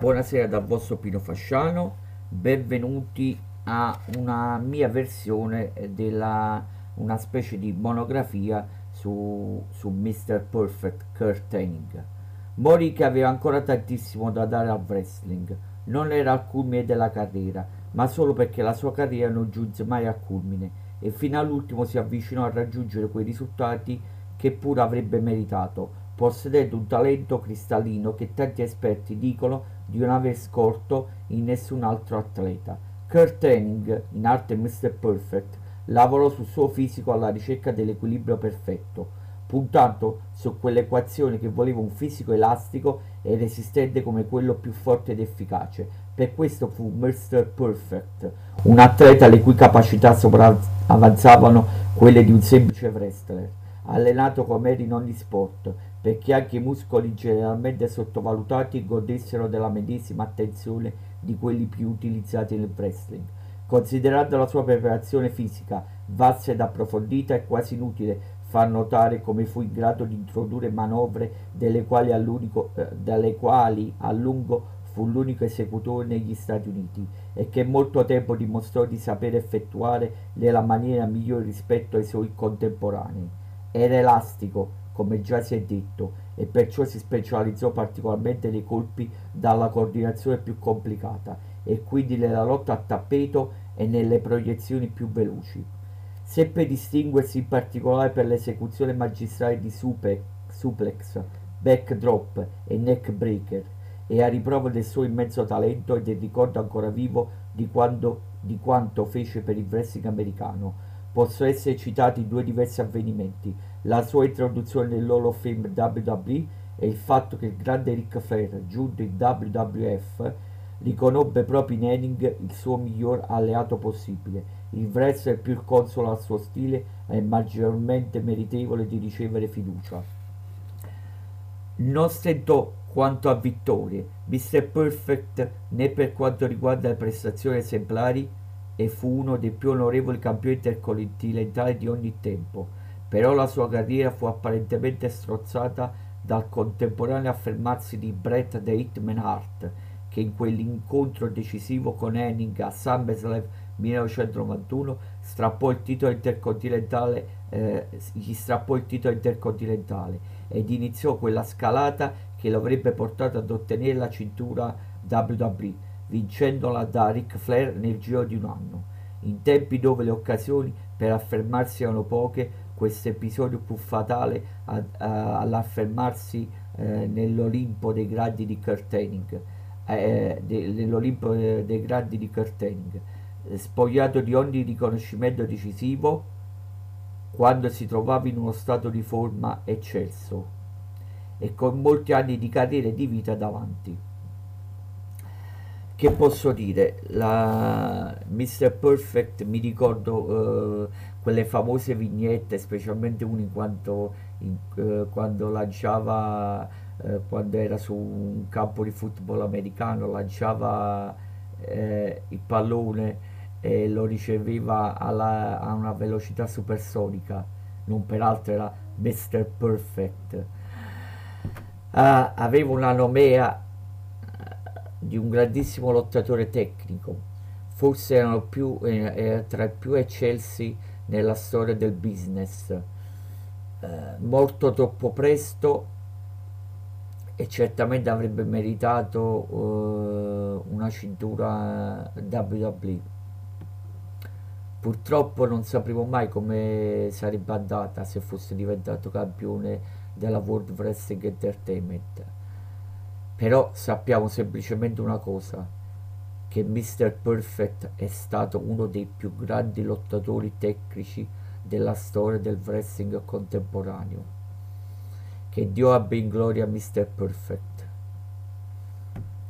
Buonasera dal vostro Pino Fasciano, benvenuti a una mia versione della una specie di monografia su, su Mr. Perfect Kurt Hennig. Morì che aveva ancora tantissimo da dare al wrestling, non era al culmine della carriera, ma solo perché la sua carriera non giunse mai a culmine e fino all'ultimo si avvicinò a raggiungere quei risultati che pure avrebbe meritato, possedendo un talento cristallino che tanti esperti dicono di non aver scorto in nessun altro atleta. Kurt Hennig, in arte Mr. Perfect, lavorò sul suo fisico alla ricerca dell'equilibrio perfetto, puntando su quell'equazione che voleva un fisico elastico e resistente come quello più forte ed efficace. Per questo fu Mr. Perfect, un atleta le cui capacità avanzavano quelle di un semplice wrestler, allenato come era in ogni sport, perché anche i muscoli generalmente sottovalutati godessero della medesima attenzione di quelli più utilizzati nel wrestling. Considerando la sua preparazione fisica vasta ed approfondita, è quasi inutile far notare come fu in grado di introdurre manovre delle quali, eh, dalle quali a lungo fu l'unico esecutore negli Stati Uniti e che molto tempo dimostrò di saper effettuare nella maniera migliore rispetto ai suoi contemporanei. Era elastico, come già si è detto, e perciò si specializzò particolarmente nei colpi dalla coordinazione più complicata e quindi nella lotta a tappeto e nelle proiezioni più veloci. Seppe distinguersi in particolare per l'esecuzione magistrale di suplex, backdrop e neck breaker e a riprova del suo immenso talento e del ricordo ancora vivo di, quando, di quanto fece per il wrestling americano. Possono essere citati due diversi avvenimenti, la sua introduzione nell'Hall of Fame WWE e il fatto che il grande Ric Flair, giunto in WWF, riconobbe proprio in Henning il suo miglior alleato possibile, il wrestler più consolo al suo stile e maggiormente meritevole di ricevere fiducia. Non stentò quanto a vittorie, Mr. Perfect né per quanto riguarda le prestazioni esemplari e fu uno dei più onorevoli campioni intercontinentali di ogni tempo. Però la sua carriera fu apparentemente strozzata dal contemporaneo affermarsi di Bret The Hitman Hart, che in quell'incontro decisivo con Henning a SummerSlam 1991 strappò il titolo intercontinentale, eh, gli strappò il titolo intercontinentale ed iniziò quella scalata che lo avrebbe portato ad ottenere la cintura WWE, vincendola da Ric Flair nel giro di un anno. In tempi dove le occasioni per affermarsi erano poche, questo episodio fu fatale all'affermarsi eh, nell'Olimpo dei gradi di Curtaining, eh, de, nell'Olimpo eh, dei gradi di Curtaining, spogliato di ogni riconoscimento decisivo quando si trovava in uno stato di forma eccelso e con molti anni di carriera e di vita davanti. Che posso dire? La Mr. Perfect mi ricordo eh, quelle famose vignette, specialmente una in quanto in, eh, quando lanciava, eh, quando era su un campo di football americano, lanciava eh, il pallone e lo riceveva alla, a una velocità supersonica, non peraltro era Mr. Perfect. Ah, aveva una nomea di un grandissimo lottatore tecnico, forse erano più, eh, tra i più eccelsi nella storia del business. Eh, morto troppo presto e certamente avrebbe meritato eh, una cintura WWE. Purtroppo non sapremo mai come sarebbe andata se fosse diventato campione della World Wrestling Entertainment. Però sappiamo semplicemente una cosa, che Mr. Perfect è stato uno dei più grandi lottatori tecnici della storia del wrestling contemporaneo. Che Dio abbia in gloria Mr. Perfect.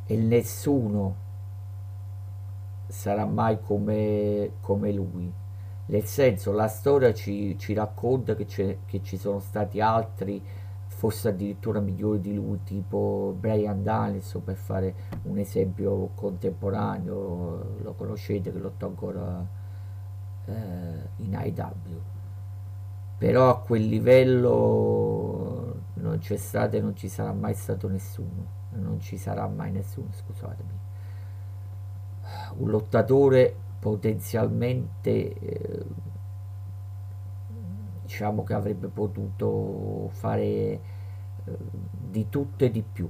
E nessuno sarà mai come, come lui. Nel senso, la storia ci, ci racconta che, che ci sono stati altri forse addirittura migliori di lui, tipo Brian Danielson per fare un esempio contemporaneo, lo conoscete che lottò ancora eh, in IW. Però a quel livello non c'è stato e non ci sarà mai stato nessuno. non ci sarà mai nessuno, scusatemi. Un lottatore potenzialmente eh, diciamo che avrebbe potuto fare eh, di tutto e di più.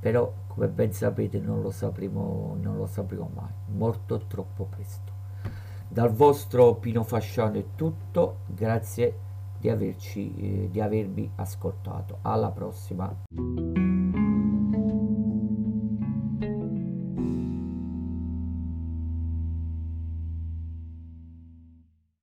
Però come ben sapete non lo sapremo, non lo sapremo mai. Morto troppo presto. Dal vostro Pino Fasciano è tutto. Grazie di, averci, eh, di avermi ascoltato. Alla prossima